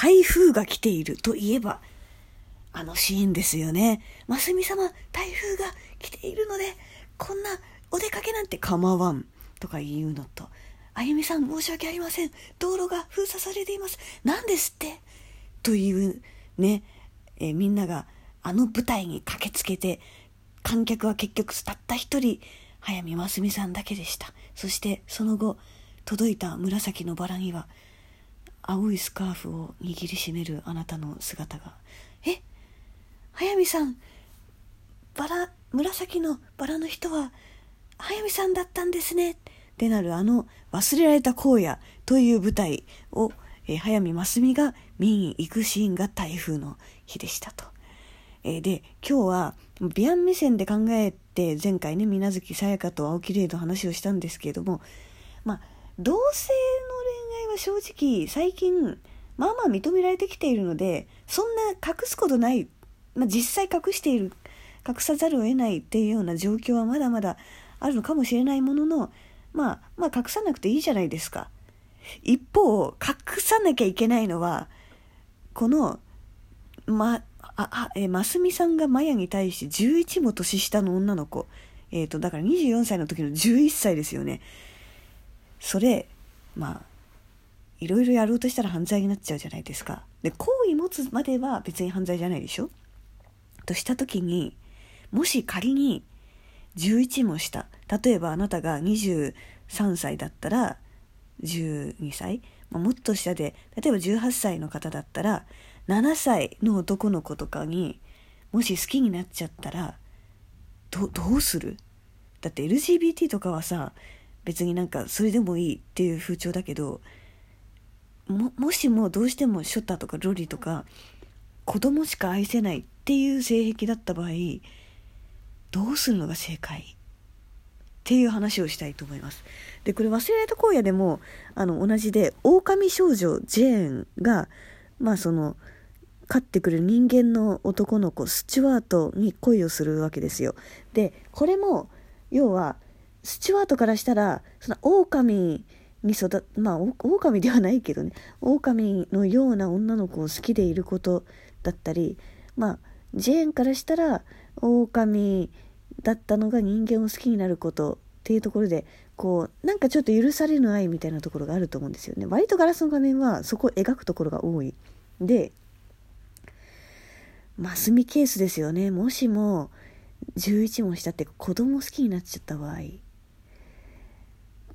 台風が来ているといえば、あのシーンですよね。ますみ様、台風が来ているので、こんなお出かけなんて構わん。とか言うのと、あゆみさん申し訳ありません。道路が封鎖されています。何ですって？というね、えー、みんながあの舞台に駆けつけて、観客は結局たった一人、早見ますみさんだけでした。そしてその後、届いた紫のバラには、青いスカーフを握りしめるあなたの姿が。え？速水さん、バラ、紫のバラの人は、速水さんだったんですね。ってなるあの忘れられた荒野という舞台を、えー、早見真澄が見に行くシーンが台風の日でしたと。えー、で、今日はビアン目線で考えて前回ね、水月さやかと青木玲の話をしたんですけれども、まあ、同性の正直最近まあまあ認められてきているので、そんな隠すことないまあ、実際隠している隠さざるを得ないっていうような状況はまだまだあるのかもしれないものの、まあ、まあ隠さなくていいじゃないですか。一方隠さなきゃいけないのはこのまああえますみさんがマヤに対して11も年下の女の子えっ、ー、とだから24歳の時の11歳ですよねそれまあいろいろやろうとしたら犯罪になっちゃうじゃないですか。で好意持つまでは別に犯罪じゃないでしょ？とした時にもし仮に11もした。例えばあなたが23歳だったら12歳、もっと下で例えば18歳の方だったら7歳の男の子とかにもし好きになっちゃったらどどうする？だって LGBT とかはさ別になんかそれでもいいっていう風潮だけどももしもどうしてもショタとかロリとか子供しか愛せないっていう性癖だった場合どうするのが正解？っていう話をしたいと思います。でこれ忘れられた荒野でもあの同じで狼少女ジェーンがまあその飼ってくる人間の男の子スチュワートに恋をするわけですよ。でこれも要はスチュワートからしたらその狼に育まあ狼ではないけどね。狼のような女の子を好きでいることだったりまあジェーンからしたら狼だったのが人間を好きになることっていうところでこうなんかちょっと許されぬ愛みたいなところがあると思うんですよね。割とガラスの画面はそこを描くところが多い。でマスミケースですよね。もしも11問したって子供好きになっちゃった場合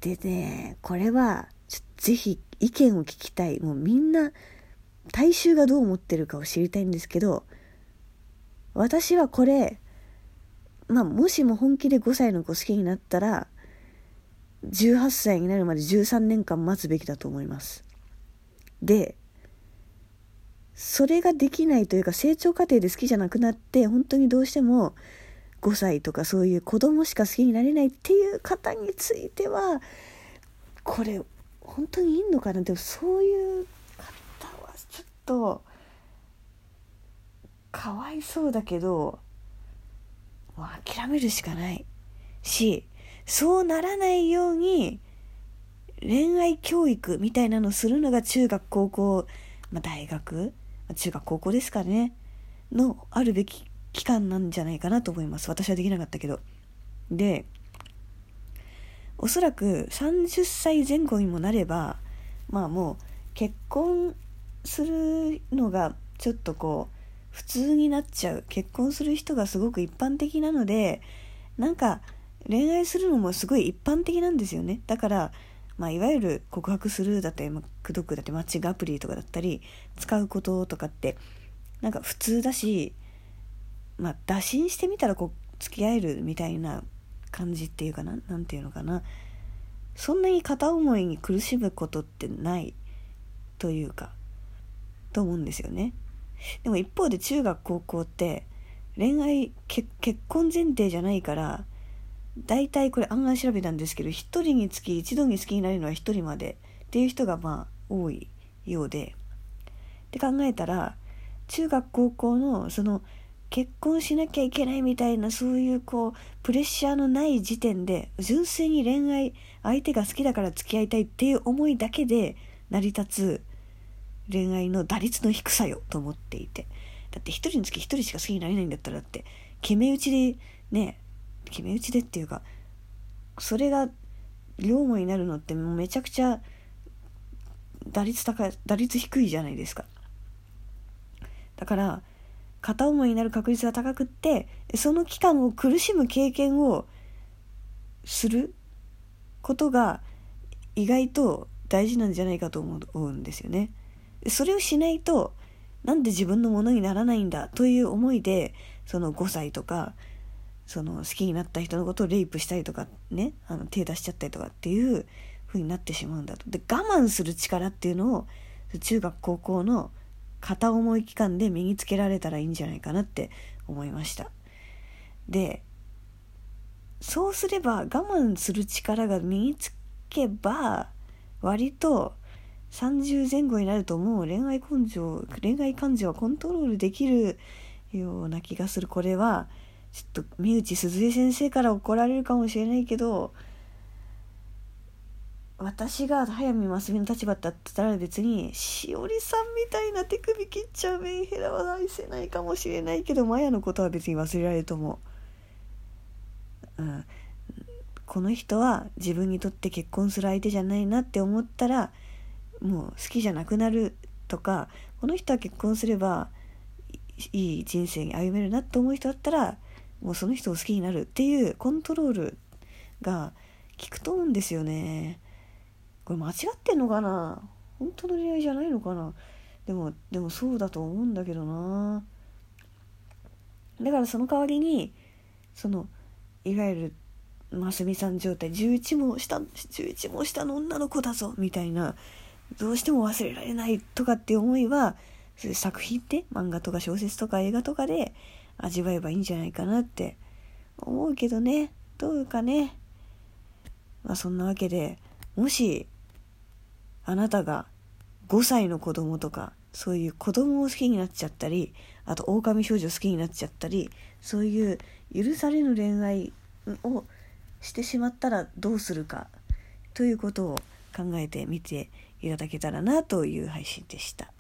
でねこれはぜひ意見を聞きたい。もうみんな大衆がどう思ってるかを知りたいんですけど私はこれまあもしも本気で5歳の子好きになったら18歳になるまで13年間待つべきだと思います。でそれができないというか成長過程で好きじゃなくなって本当にどうしても5歳とかそういう子供しか好きになれないっていう方についてはこれ本当にいいのかなでもそういう方はちょっとかわいそうだけどもう諦めるしかない。しそうならないように恋愛教育みたいなのするのが中学高校、まあ、大学中学高校ですかね。のあるべき期間なんじゃないかなと思います。私はできなかったけど。でおそらく30歳前後にもなればまあもう結婚するのがちょっとこう普通になっちゃう。結婚する人がすごく一般的なのでなんか恋愛するのもすごい一般的なんですよね。だからまあ、いわゆる告白するだったり、まあ、口説くだってマッチングアプリとかだったり使うこととかってなんか普通だしまあ打診してみたらこう付き合えるみたいな感じっていうかな何て言うのかなそんなに片思いに苦しむことってないというかと思うんですよね。でも一方で中学高校って恋愛結婚前提じゃないから大体これ案外調べたんですけど1人につき一度に好きになるのは1人までっていう人がまあ多いようで。って考えたら中学高校のその結婚しなきゃいけないみたいなそういうこうプレッシャーのない時点で純粋に恋愛相手が好きだから付き合いたいっていう思いだけで成り立つ恋愛の打率の低さよと思っていてだって一人につき一人しか好きになれないんだったらって決め打ちでね決め打ちでっていうかそれが両思いになるのってもうめちゃくちゃ打率高い打率低いじゃないですか。だから片思いになる確率が高くってその期間を苦しむ経験をすることが意外と大事なんじゃないかと思うんですよね。それをしないとなんで自分のものにならないんだという思いでその5歳とかその好きになった人のことをレイプしたりとかねあの手出しちゃったりとかっていう風になってしまうんだと。で我慢する力っていうのを中学高校の片思い期間で身につけられたらいいんじゃないかなって思いました。でそうすれば我慢する力が身につけば割と30前後になるともう恋愛根性恋愛感情はコントロールできるような気がするこれはちょっと三内鈴江先生から怒られるかもしれないけど私が早見真澄の立場だったら別にしおりさんみたいな手首切っちゃうメンヘラは愛せないかもしれないけどマヤのことは別に忘れられると思う。うん、この人は自分にとって結婚する相手じゃないなって思ったらもう好きじゃなくなるとかこの人は結婚すればいい人生に歩めるなって思う人だったらもうその人を好きになるっていうコントロールが効くと思うんですよね。これ間違ってんのかな？本当の恋愛じゃないのかな？でもでもそうだと思うんだけどな。だからその代わりにそのいわゆるますみさん状態11も下11も下の女の子だぞみたいなどうしても忘れられないとかって思いはそういう作品って漫画とか小説とか映画とかで味わえばいいんじゃないかなって思うけどね。どうかね。まあそんなわけでもしあなたが5歳の子供とかそういう子供を好きになっちゃったりあと狼少女好きになっちゃったりそういう許されぬ恋愛をしてしまったらどうするかということを考えてみていただけたらなという配信でした。